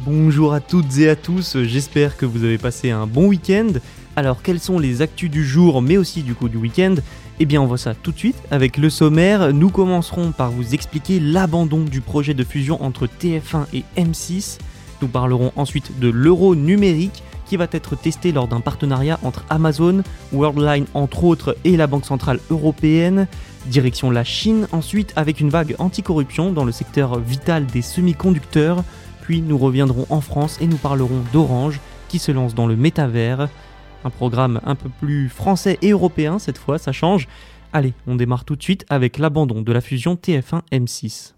Bonjour à toutes et à tous, j'espère que vous avez passé un bon week-end. Alors quelles sont les actus du jour mais aussi du coup du week-end? Eh bien on voit ça tout de suite avec le sommaire. Nous commencerons par vous expliquer l'abandon du projet de fusion entre TF1 et M6. Nous parlerons ensuite de l'euro numérique qui va être testé lors d'un partenariat entre Amazon, Worldline entre autres et la Banque Centrale Européenne. Direction la Chine ensuite avec une vague anticorruption dans le secteur vital des semi-conducteurs. Puis nous reviendrons en France et nous parlerons d'Orange qui se lance dans le métavers. Un programme un peu plus français et européen cette fois, ça change. Allez, on démarre tout de suite avec l'abandon de la fusion TF1-M6.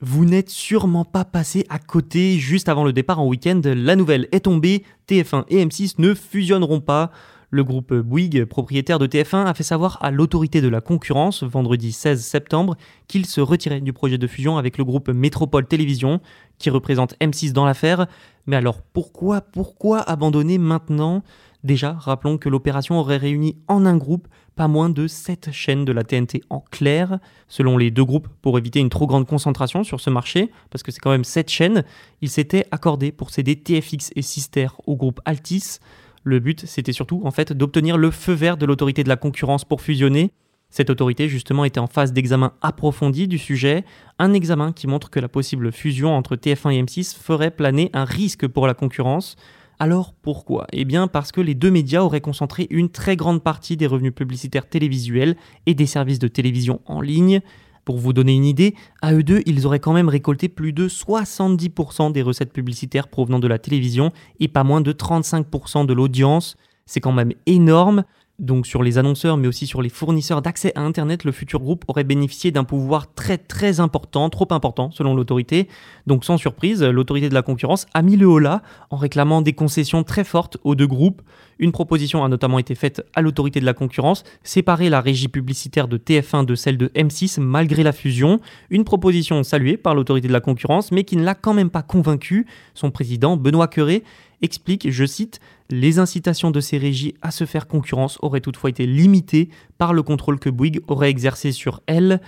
Vous n'êtes sûrement pas passé à côté juste avant le départ en week-end. La nouvelle est tombée, TF1 et M6 ne fusionneront pas. Le groupe Bouygues, propriétaire de TF1, a fait savoir à l'autorité de la concurrence vendredi 16 septembre qu'il se retirait du projet de fusion avec le groupe Métropole Télévision, qui représente M6 dans l'affaire. Mais alors pourquoi, pourquoi abandonner maintenant? Déjà, rappelons que l'opération aurait réuni en un groupe pas moins de 7 chaînes de la TNT en clair, selon les deux groupes, pour éviter une trop grande concentration sur ce marché, parce que c'est quand même 7 chaînes, ils s'étaient accordés pour céder TFX et Sister au groupe Altis. Le but, c'était surtout en fait d'obtenir le feu vert de l'autorité de la concurrence pour fusionner. Cette autorité justement était en phase d'examen approfondi du sujet, un examen qui montre que la possible fusion entre TF1 et M6 ferait planer un risque pour la concurrence. Alors pourquoi? Eh bien parce que les deux médias auraient concentré une très grande partie des revenus publicitaires télévisuels et des services de télévision en ligne. Pour vous donner une idée, à eux deux, ils auraient quand même récolté plus de 70% des recettes publicitaires provenant de la télévision et pas moins de 35% de l'audience. C'est quand même énorme. Donc sur les annonceurs mais aussi sur les fournisseurs d'accès à Internet, le futur groupe aurait bénéficié d'un pouvoir très très important, trop important selon l'autorité. Donc sans surprise, l'autorité de la concurrence a mis le haut là en réclamant des concessions très fortes aux deux groupes. Une proposition a notamment été faite à l'autorité de la concurrence, séparer la régie publicitaire de TF1 de celle de M6 malgré la fusion. Une proposition saluée par l'autorité de la concurrence mais qui ne l'a quand même pas convaincu. Son président, Benoît Queré, explique, je cite, Les incitations de ces régies à se faire concurrence auraient toutefois été limitées par le contrôle que Bouygues aurait exercé sur elles.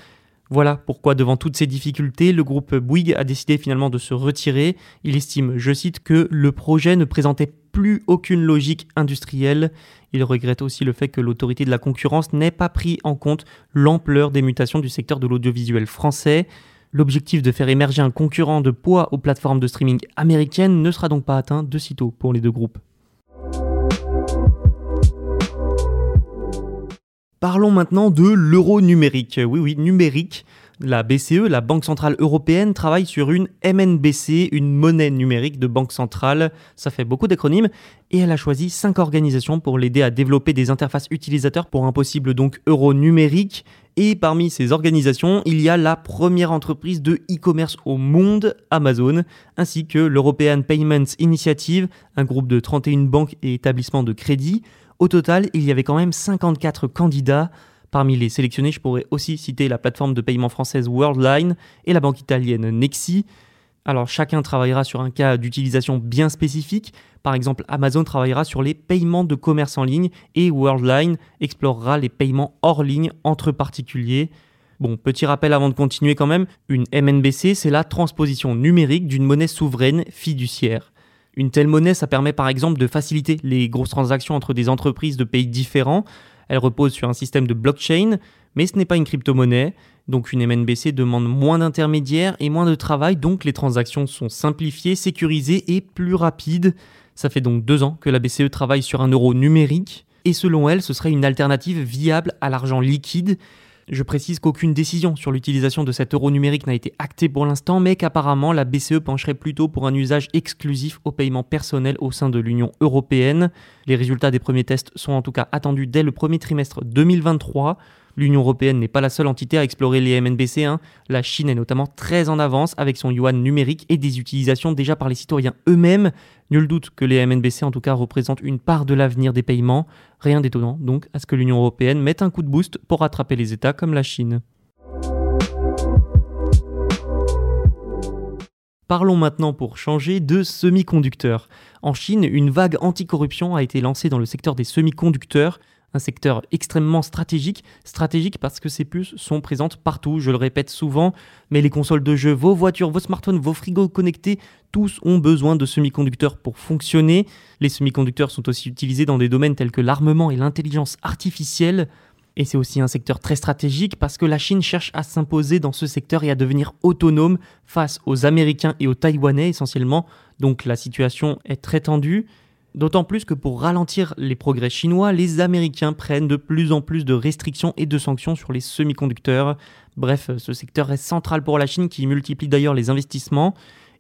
Voilà pourquoi, devant toutes ces difficultés, le groupe Bouygues a décidé finalement de se retirer. Il estime, je cite, que le projet ne présentait plus aucune logique industrielle. Il regrette aussi le fait que l'autorité de la concurrence n'ait pas pris en compte l'ampleur des mutations du secteur de l'audiovisuel français. L'objectif de faire émerger un concurrent de poids aux plateformes de streaming américaines ne sera donc pas atteint de sitôt pour les deux groupes. Parlons maintenant de l'euro numérique. Oui, oui, numérique. La BCE, la Banque Centrale Européenne, travaille sur une MNBC, une monnaie numérique de banque centrale. Ça fait beaucoup d'acronymes. Et elle a choisi cinq organisations pour l'aider à développer des interfaces utilisateurs pour un possible donc euro numérique. Et parmi ces organisations, il y a la première entreprise de e-commerce au monde, Amazon, ainsi que l'European Payments Initiative, un groupe de 31 banques et établissements de crédit. Au total, il y avait quand même 54 candidats. Parmi les sélectionnés, je pourrais aussi citer la plateforme de paiement française Worldline et la banque italienne Nexi. Alors chacun travaillera sur un cas d'utilisation bien spécifique. Par exemple, Amazon travaillera sur les paiements de commerce en ligne et Worldline explorera les paiements hors ligne entre particuliers. Bon, petit rappel avant de continuer quand même, une MNBC, c'est la transposition numérique d'une monnaie souveraine fiduciaire. Une telle monnaie, ça permet par exemple de faciliter les grosses transactions entre des entreprises de pays différents. Elle repose sur un système de blockchain, Mais ce n'est pas une crypto-monnaie, donc une MNBC demande moins d'intermédiaires et moins de travail, donc les transactions sont simplifiées, sécurisées et plus rapides. Ça fait donc deux ans que la BCE travaille sur un euro numérique, et selon elle, ce serait une alternative viable à l'argent liquide. Je précise qu'aucune décision sur l'utilisation de cet euro numérique n'a été actée pour l'instant, mais qu'apparemment la BCE pencherait plutôt pour un usage exclusif au paiement personnel au sein de l'Union européenne. Les résultats des premiers tests sont en tout cas attendus dès le premier trimestre 2023. L'Union européenne n'est pas la seule entité à explorer les MNBC. Hein. La Chine est notamment très en avance avec son yuan numérique et des utilisations déjà par les citoyens eux-mêmes. Nul doute que les MNBC en tout cas représentent une part de l'avenir des paiements. Rien d'étonnant donc à ce que l'Union européenne mette un coup de boost pour rattraper les États comme la Chine. Parlons maintenant pour changer de semi-conducteurs. En Chine, une vague anticorruption a été lancée dans le secteur des semi-conducteurs un secteur extrêmement stratégique, stratégique parce que ces puces sont présentes partout, je le répète souvent, mais les consoles de jeux, vos voitures, vos smartphones, vos frigos connectés, tous ont besoin de semi-conducteurs pour fonctionner. Les semi-conducteurs sont aussi utilisés dans des domaines tels que l'armement et l'intelligence artificielle. Et c'est aussi un secteur très stratégique parce que la Chine cherche à s'imposer dans ce secteur et à devenir autonome face aux Américains et aux Taïwanais essentiellement. Donc la situation est très tendue. D'autant plus que pour ralentir les progrès chinois, les Américains prennent de plus en plus de restrictions et de sanctions sur les semi-conducteurs. Bref, ce secteur est central pour la Chine qui multiplie d'ailleurs les investissements.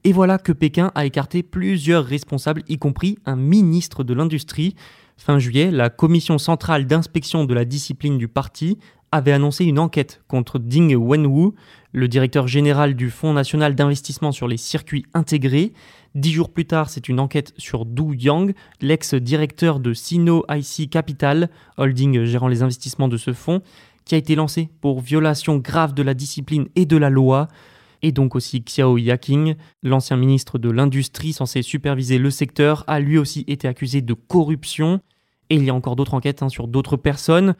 Et voilà que Pékin a écarté plusieurs responsables, y compris un ministre de l'Industrie. Fin juillet, la Commission centrale d'inspection de la discipline du parti avait annoncé une enquête contre Ding Wenwu, le directeur général du Fonds national d'investissement sur les circuits intégrés. Dix jours plus tard, c'est une enquête sur Du Yang, l'ex-directeur de Sino IC Capital, holding gérant les investissements de ce fonds, qui a été lancée pour violation grave de la discipline et de la loi. Et donc aussi Xiao Yaking, l'ancien ministre de l'Industrie censé superviser le secteur, a lui aussi été accusé de corruption. Et il y a encore d'autres enquêtes hein, sur d'autres personnes.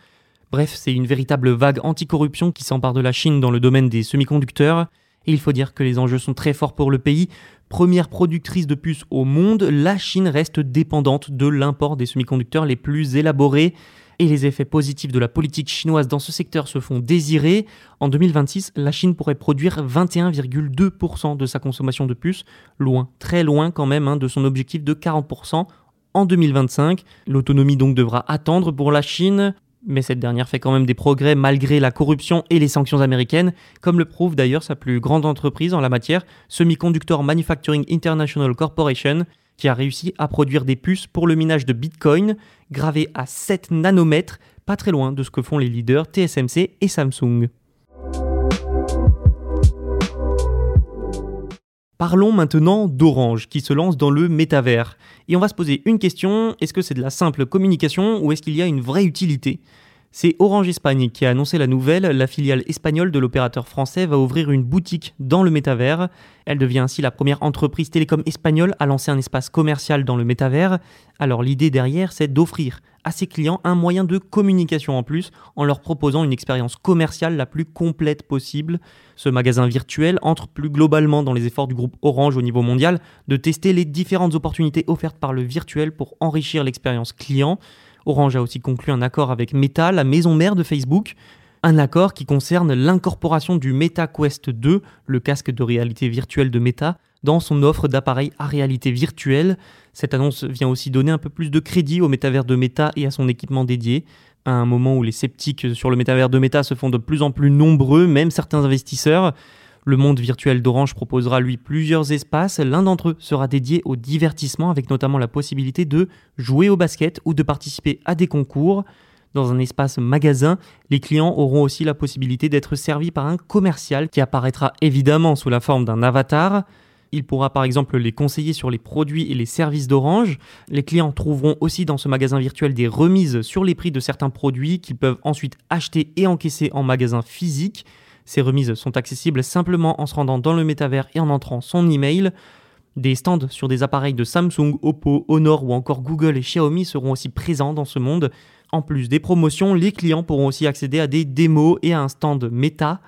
Bref, c'est une véritable vague anticorruption qui s'empare de la Chine dans le domaine des semi-conducteurs. Et il faut dire que les enjeux sont très forts pour le pays. Première productrice de puces au monde, la Chine reste dépendante de l'import des semi-conducteurs les plus élaborés. Et les effets positifs de la politique chinoise dans ce secteur se font désirer. En 2026, la Chine pourrait produire 21,2% de sa consommation de puces, loin, très loin quand même hein, de son objectif de 40% en 2025. L'autonomie donc devra attendre pour la Chine mais cette dernière fait quand même des progrès malgré la corruption et les sanctions américaines, comme le prouve d'ailleurs sa plus grande entreprise en la matière, Semiconductor Manufacturing International Corporation, qui a réussi à produire des puces pour le minage de Bitcoin gravées à 7 nanomètres, pas très loin de ce que font les leaders TSMC et Samsung. Parlons maintenant d'Orange qui se lance dans le métavers. Et on va se poser une question, est-ce que c'est de la simple communication ou est-ce qu'il y a une vraie utilité? C'est Orange Espagne qui a annoncé la nouvelle. La filiale espagnole de l'opérateur français va ouvrir une boutique dans le métavers. Elle devient ainsi la première entreprise télécom espagnole à lancer un espace commercial dans le métavers. Alors l'idée derrière, c'est d'offrir à ses clients un moyen de communication en plus en leur proposant une expérience commerciale la plus complète possible. Ce magasin virtuel entre plus globalement dans les efforts du groupe Orange au niveau mondial de tester les différentes opportunités offertes par le virtuel pour enrichir l'expérience client. Orange a aussi conclu un accord avec Meta, la maison mère de Facebook. Un accord qui concerne l'incorporation du Meta Quest 2, le casque de réalité virtuelle de Meta, dans son offre d'appareils à réalité virtuelle. Cette annonce vient aussi donner un peu plus de crédit au métavers de Meta et à son équipement dédié. À un moment où les sceptiques sur le métavers de Meta se font de plus en plus nombreux, même certains investisseurs, le monde virtuel d'Orange proposera lui plusieurs espaces. L'un d'entre eux sera dédié au divertissement avec notamment la possibilité de jouer au basket ou de participer à des concours. Dans un espace magasin, les clients auront aussi la possibilité d'être servis par un commercial qui apparaîtra évidemment sous la forme d'un avatar. Il pourra par exemple les conseiller sur les produits et les services d'Orange. Les clients trouveront aussi dans ce magasin virtuel des remises sur les prix de certains produits qu'ils peuvent ensuite acheter et encaisser en magasin physique. Ces remises sont accessibles simplement en se rendant dans le métavers et en entrant son email. Des stands sur des appareils de Samsung, Oppo, Honor ou encore Google et Xiaomi seront aussi présents dans ce monde. En plus des promotions, les clients pourront aussi accéder à des démos et à un stand méta.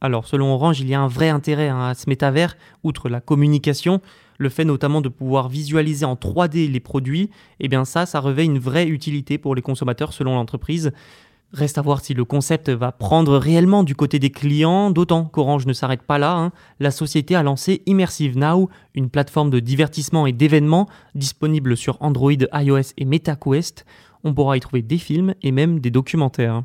Alors selon Orange, il y a un vrai intérêt hein, à ce métavers, outre la communication, le fait notamment de pouvoir visualiser en 3D les produits, eh bien ça, ça revêt une vraie utilité pour les consommateurs selon l'entreprise. Reste à voir si le concept va prendre réellement du côté des clients, d'autant qu'Orange ne s'arrête pas là. Hein. La société a lancé Immersive Now, une plateforme de divertissement et d'événements disponible sur Android, iOS et MetaQuest. On pourra y trouver des films et même des documentaires.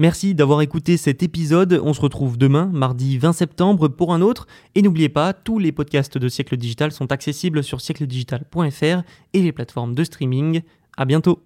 Merci d'avoir écouté cet épisode. On se retrouve demain, mardi 20 septembre, pour un autre. Et n'oubliez pas, tous les podcasts de Siècle Digital sont accessibles sur siècledigital.fr et les plateformes de streaming. À bientôt!